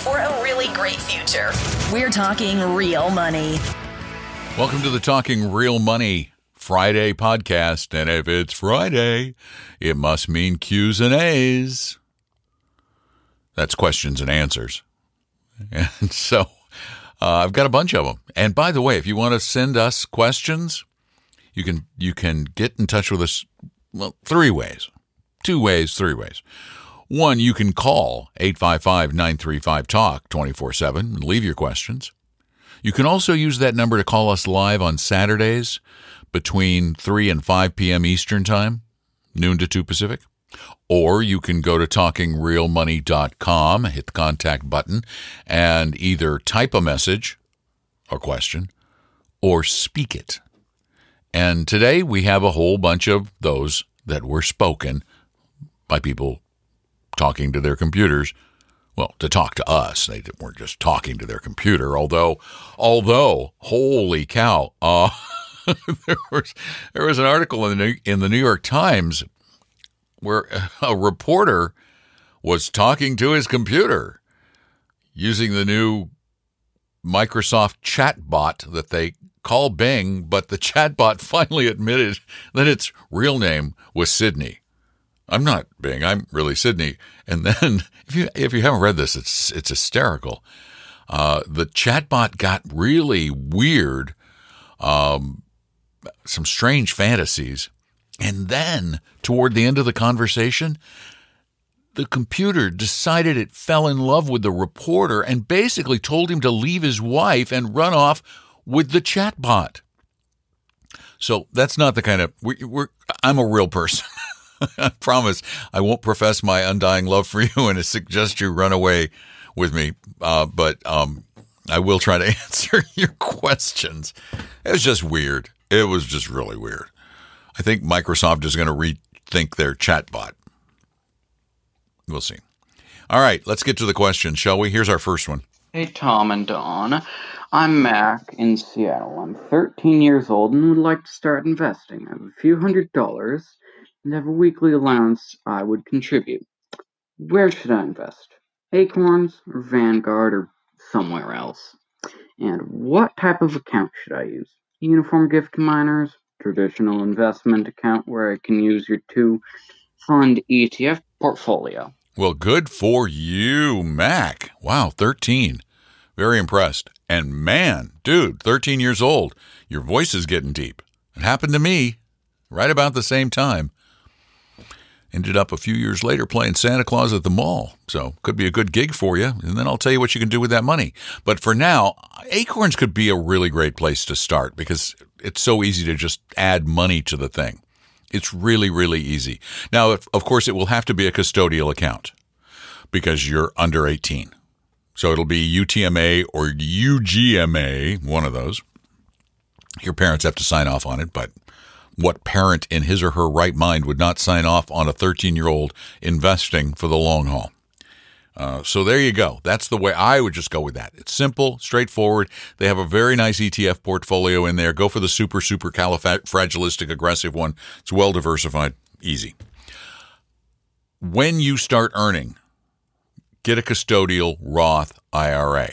for a really great future. We're talking real money. Welcome to the Talking Real Money Friday podcast. And if it's Friday, it must mean Q's and A's. That's questions and answers. And so uh, I've got a bunch of them. And by the way, if you want to send us questions, you can you can get in touch with us well three ways. Two ways, three ways. One, you can call 855-935-TALK 24/7 and leave your questions. You can also use that number to call us live on Saturdays between 3 and 5 p.m. Eastern Time, noon to 2 Pacific. Or you can go to talkingrealmoney.com, hit the contact button, and either type a message or question or speak it. And today we have a whole bunch of those that were spoken by people talking to their computers well, to talk to us. They weren't just talking to their computer. Although, although, holy cow, uh, there was there was an article in the New, in the New York Times where a reporter was talking to his computer using the new Microsoft chatbot that they call Bing, but the chatbot finally admitted that its real name was Sydney. I'm not Bing. I'm really Sydney. And then, if you if you haven't read this, it's it's hysterical. Uh, the chatbot got really weird, um, some strange fantasies, and then toward the end of the conversation, the computer decided it fell in love with the reporter and basically told him to leave his wife and run off with the chatbot. So that's not the kind of we, we're. I'm a real person. I promise I won't profess my undying love for you and suggest you run away with me. Uh, but um, I will try to answer your questions. It was just weird. It was just really weird. I think Microsoft is going to rethink their chatbot. We'll see. All right, let's get to the question, shall we? Here's our first one. Hey, Tom and Don. I'm Mac in Seattle. I'm 13 years old and would like to start investing. I have a few hundred dollars a weekly allowance I would contribute. Where should I invest? Acorns or Vanguard or somewhere else? And what type of account should I use? Uniform gift to minors, traditional investment account where I can use your two fund ETF portfolio. Well, good for you, Mac. Wow, 13. Very impressed. And man, dude, 13 years old. Your voice is getting deep. It happened to me right about the same time. Ended up a few years later playing Santa Claus at the mall. So could be a good gig for you. And then I'll tell you what you can do with that money. But for now, Acorns could be a really great place to start because it's so easy to just add money to the thing. It's really, really easy. Now, of course, it will have to be a custodial account because you're under 18. So it'll be UTMA or UGMA, one of those. Your parents have to sign off on it, but what parent in his or her right mind would not sign off on a 13 year old investing for the long haul? Uh, so there you go. That's the way I would just go with that. It's simple, straightforward. They have a very nice ETF portfolio in there. Go for the super, super califragilistic aggressive one. It's well diversified, easy. When you start earning, get a custodial Roth IRA.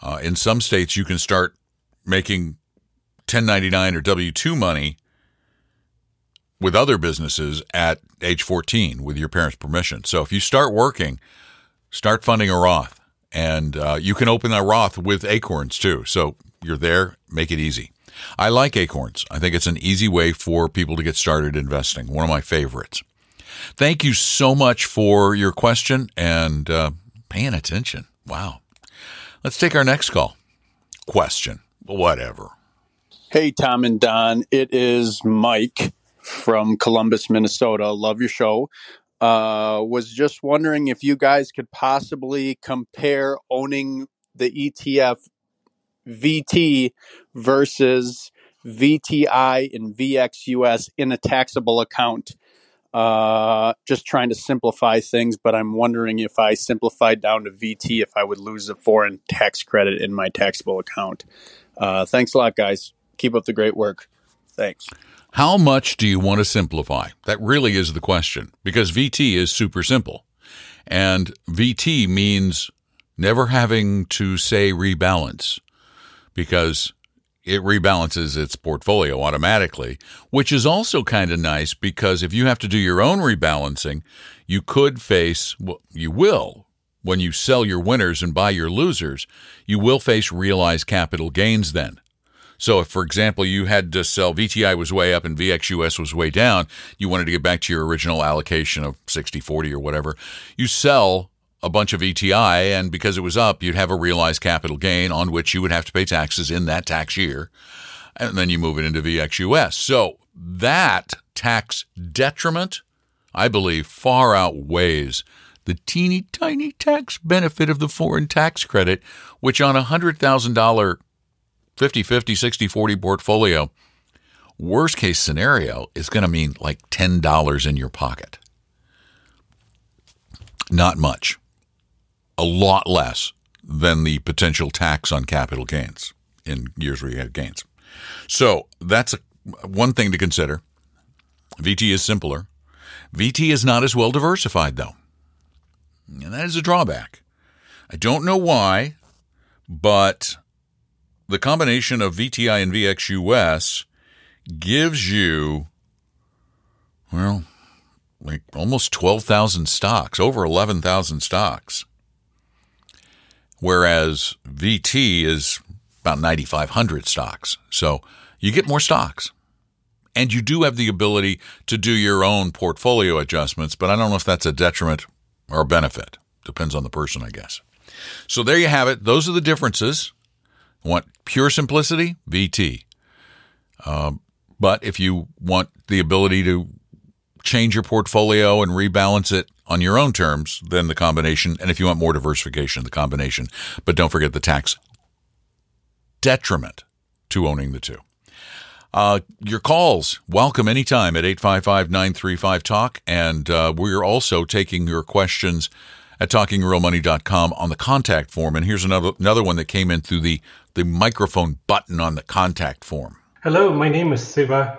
Uh, in some states, you can start making 1099 or W 2 money with other businesses at age 14 with your parents' permission. So if you start working, start funding a Roth. And uh, you can open a Roth with Acorns too. So you're there, make it easy. I like Acorns. I think it's an easy way for people to get started investing. One of my favorites. Thank you so much for your question and uh, paying attention. Wow. Let's take our next call. Question. Whatever. Hey, Tom and Don. It is Mike from Columbus, Minnesota. Love your show. Uh, was just wondering if you guys could possibly compare owning the ETF VT versus VTI and VXUS in a taxable account. Uh, just trying to simplify things, but I'm wondering if I simplified down to VT, if I would lose a foreign tax credit in my taxable account. Uh, thanks a lot, guys. Keep up the great work. Thanks. How much do you want to simplify? That really is the question because VT is super simple. And VT means never having to say rebalance because it rebalances its portfolio automatically, which is also kind of nice because if you have to do your own rebalancing, you could face, well, you will, when you sell your winners and buy your losers, you will face realized capital gains then. So, if, for example, you had to sell VTI was way up and VXUS was way down, you wanted to get back to your original allocation of 60 40 or whatever, you sell a bunch of VTI, and because it was up, you'd have a realized capital gain on which you would have to pay taxes in that tax year. And then you move it into VXUS. So, that tax detriment, I believe, far outweighs the teeny tiny tax benefit of the foreign tax credit, which on a $100,000 50 50, 60 40 portfolio, worst case scenario is going to mean like $10 in your pocket. Not much. A lot less than the potential tax on capital gains in years where you had gains. So that's a, one thing to consider. VT is simpler. VT is not as well diversified, though. And that is a drawback. I don't know why, but the combination of VTI and VXUS gives you, well, like almost 12,000 stocks, over 11,000 stocks. Whereas VT is about 9,500 stocks. So you get more stocks. And you do have the ability to do your own portfolio adjustments, but I don't know if that's a detriment or a benefit. Depends on the person, I guess. So there you have it. Those are the differences. Want pure simplicity? VT. Um, but if you want the ability to change your portfolio and rebalance it on your own terms, then the combination. And if you want more diversification, the combination. But don't forget the tax detriment to owning the two. Uh, your calls, welcome anytime at 855 935 Talk. And uh, we're also taking your questions at talkingrealmoney.com on the contact form. And here's another another one that came in through the, the microphone button on the contact form. Hello, my name is Siva.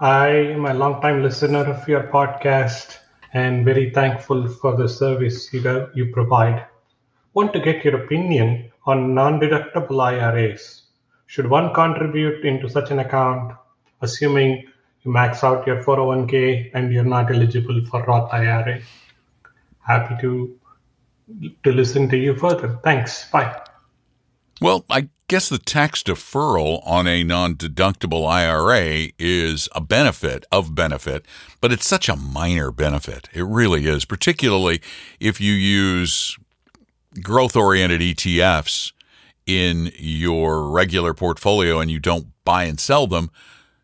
I am a long-time listener of your podcast and very thankful for the service you, you provide. Want to get your opinion on non-deductible IRAs. Should one contribute into such an account, assuming you max out your 401k and you're not eligible for Roth IRA? Happy to to listen to you further. Thanks. Bye. Well, I guess the tax deferral on a non-deductible IRA is a benefit of benefit, but it's such a minor benefit. It really is, particularly if you use growth-oriented ETFs in your regular portfolio and you don't buy and sell them,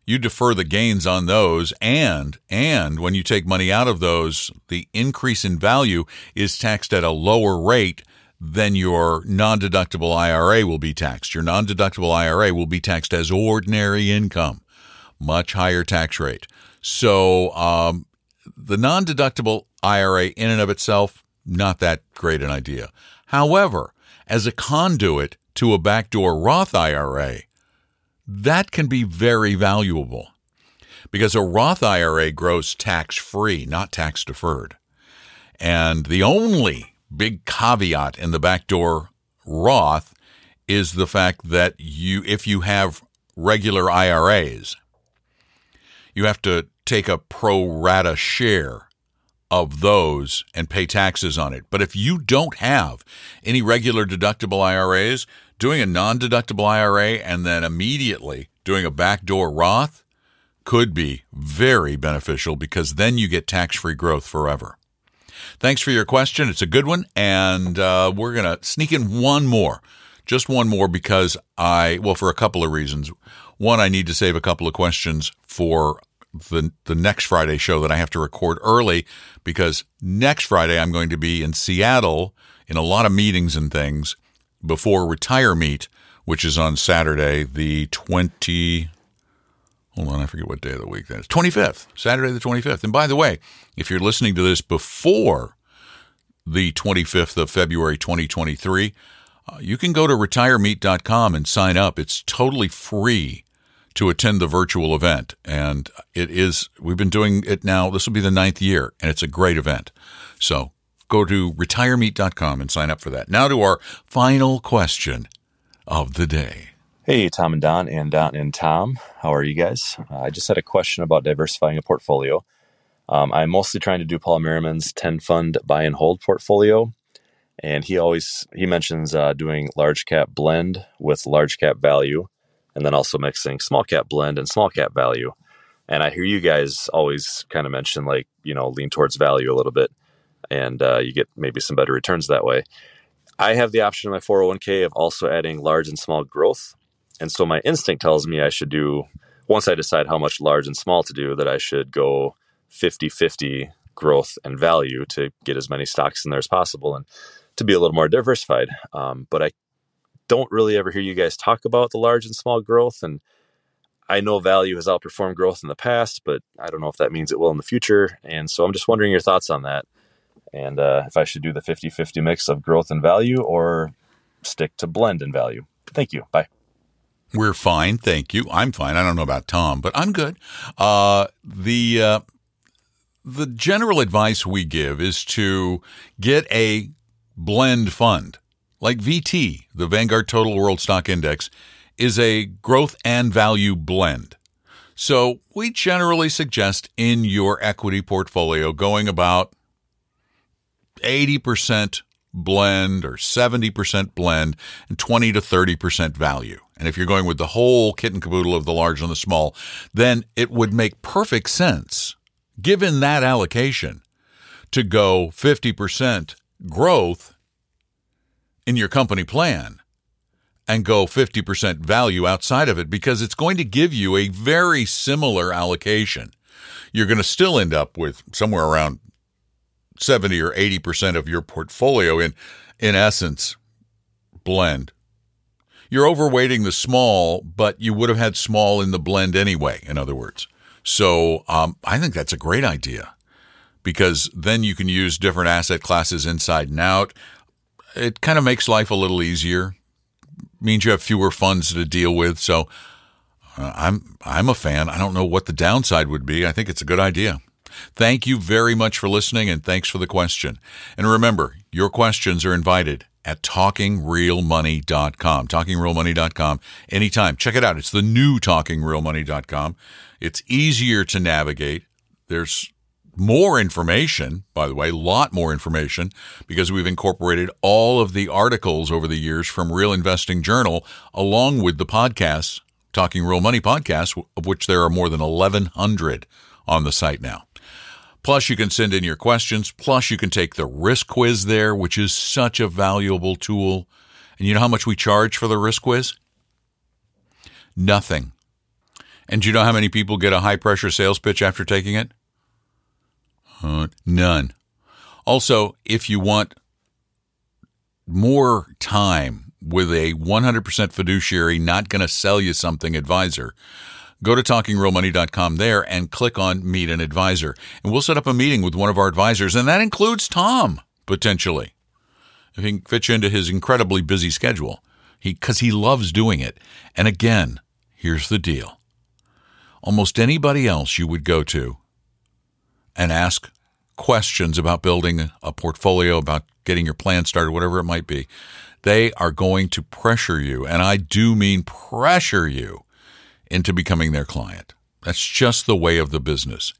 you defer the gains on those and and when you take money out of those the increase in value is taxed at a lower rate than your non-deductible IRA will be taxed. Your non-deductible IRA will be taxed as ordinary income, much higher tax rate. So um, the non-deductible IRA in and of itself not that great an idea. However, as a conduit to a backdoor Roth IRA, that can be very valuable because a Roth IRA grows tax free, not tax deferred. And the only big caveat in the backdoor Roth is the fact that you if you have regular IRAs, you have to take a pro rata share of those and pay taxes on it. But if you don't have any regular deductible IRAs, doing a non deductible IRA and then immediately doing a backdoor Roth could be very beneficial because then you get tax free growth forever. Thanks for your question. It's a good one. And uh, we're going to sneak in one more, just one more because I, well, for a couple of reasons. One, I need to save a couple of questions for the the next Friday show that I have to record early because next Friday I'm going to be in Seattle in a lot of meetings and things before Retire Meet, which is on Saturday, the 20. Hold on, I forget what day of the week that is. 25th, Saturday the 25th. And by the way, if you're listening to this before the 25th of February 2023, uh, you can go to retiremeet.com and sign up. It's totally free to attend the virtual event. And it is, we've been doing it now. This will be the ninth year, and it's a great event. So Go to retiremeet.com and sign up for that. Now to our final question of the day. Hey, Tom and Don, and Don and Tom. How are you guys? Uh, I just had a question about diversifying a portfolio. Um, I'm mostly trying to do Paul Merriman's 10 fund buy and hold portfolio. And he always he mentions uh, doing large cap blend with large cap value, and then also mixing small cap blend and small cap value. And I hear you guys always kind of mention like you know lean towards value a little bit, and uh, you get maybe some better returns that way. I have the option in my 401k of also adding large and small growth, and so my instinct tells me I should do once I decide how much large and small to do that I should go 50-50 growth and value to get as many stocks in there as possible and to be a little more diversified. Um, but I don't really ever hear you guys talk about the large and small growth. And I know value has outperformed growth in the past, but I don't know if that means it will in the future. And so I'm just wondering your thoughts on that. And uh, if I should do the 50 50 mix of growth and value or stick to blend and value. Thank you. Bye. We're fine, thank you. I'm fine. I don't know about Tom, but I'm good. Uh, the uh, the general advice we give is to get a blend fund. Like VT, the Vanguard Total World Stock Index, is a growth and value blend. So we generally suggest in your equity portfolio going about 80% blend or 70% blend and 20 to 30% value. And if you're going with the whole kit and caboodle of the large and the small, then it would make perfect sense, given that allocation, to go 50% growth in your company plan and go 50% value outside of it because it's going to give you a very similar allocation. You're going to still end up with somewhere around 70 or 80% of your portfolio in in essence blend. You're overweighting the small, but you would have had small in the blend anyway, in other words. So um, I think that's a great idea because then you can use different asset classes inside and out. It kind of makes life a little easier. Means you have fewer funds to deal with. So uh, I'm I'm a fan. I don't know what the downside would be. I think it's a good idea. Thank you very much for listening and thanks for the question. And remember, your questions are invited at talkingrealmoney.com. Talkingrealmoney.com anytime. Check it out. It's the new talkingrealmoney.com. It's easier to navigate. There's more information, by the way, a lot more information, because we've incorporated all of the articles over the years from Real Investing Journal along with the podcasts, Talking Real Money podcasts, of which there are more than 1,100 on the site now. Plus, you can send in your questions. Plus, you can take the risk quiz there, which is such a valuable tool. And you know how much we charge for the risk quiz? Nothing. And do you know how many people get a high pressure sales pitch after taking it? Uh, none. Also, if you want more time with a 100% fiduciary, not going to sell you something advisor, go to talkingrealmoney.com there and click on Meet an Advisor. And we'll set up a meeting with one of our advisors, and that includes Tom, potentially. If he can fit you into his incredibly busy schedule, because he, he loves doing it. And again, here's the deal almost anybody else you would go to and ask questions about building a portfolio, about getting your plan started, whatever it might be, they are going to pressure you. And I do mean pressure you into becoming their client. That's just the way of the business.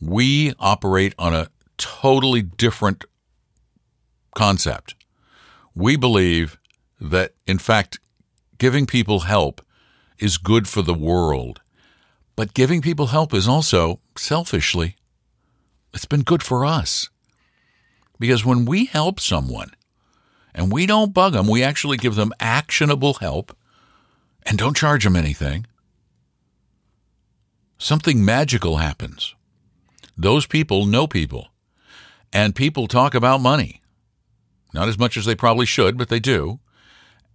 We operate on a totally different concept. We believe that, in fact, giving people help is good for the world. But giving people help is also, selfishly, it's been good for us. Because when we help someone and we don't bug them, we actually give them actionable help and don't charge them anything, something magical happens. Those people know people, and people talk about money. Not as much as they probably should, but they do.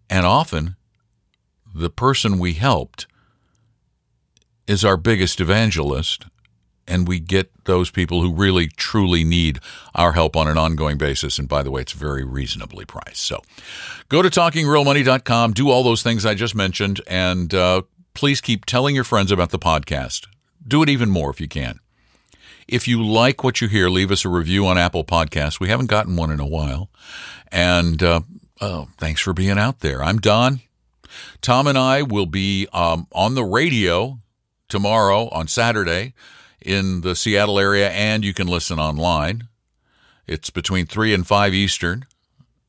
And often, the person we helped is our biggest evangelist and we get those people who really truly need our help on an ongoing basis. And by the way, it's very reasonably priced. So go to talkingrealmoney.com, do all those things I just mentioned, and uh, please keep telling your friends about the podcast. Do it even more if you can. If you like what you hear, leave us a review on Apple Podcasts. We haven't gotten one in a while. And uh, oh, thanks for being out there. I'm Don. Tom and I will be um, on the radio tomorrow on Saturday in the Seattle area, and you can listen online. It's between 3 and 5 Eastern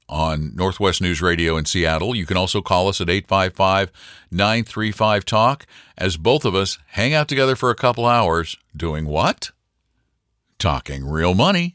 on Northwest News Radio in Seattle. You can also call us at 855 935 Talk as both of us hang out together for a couple hours doing what? Talking real money.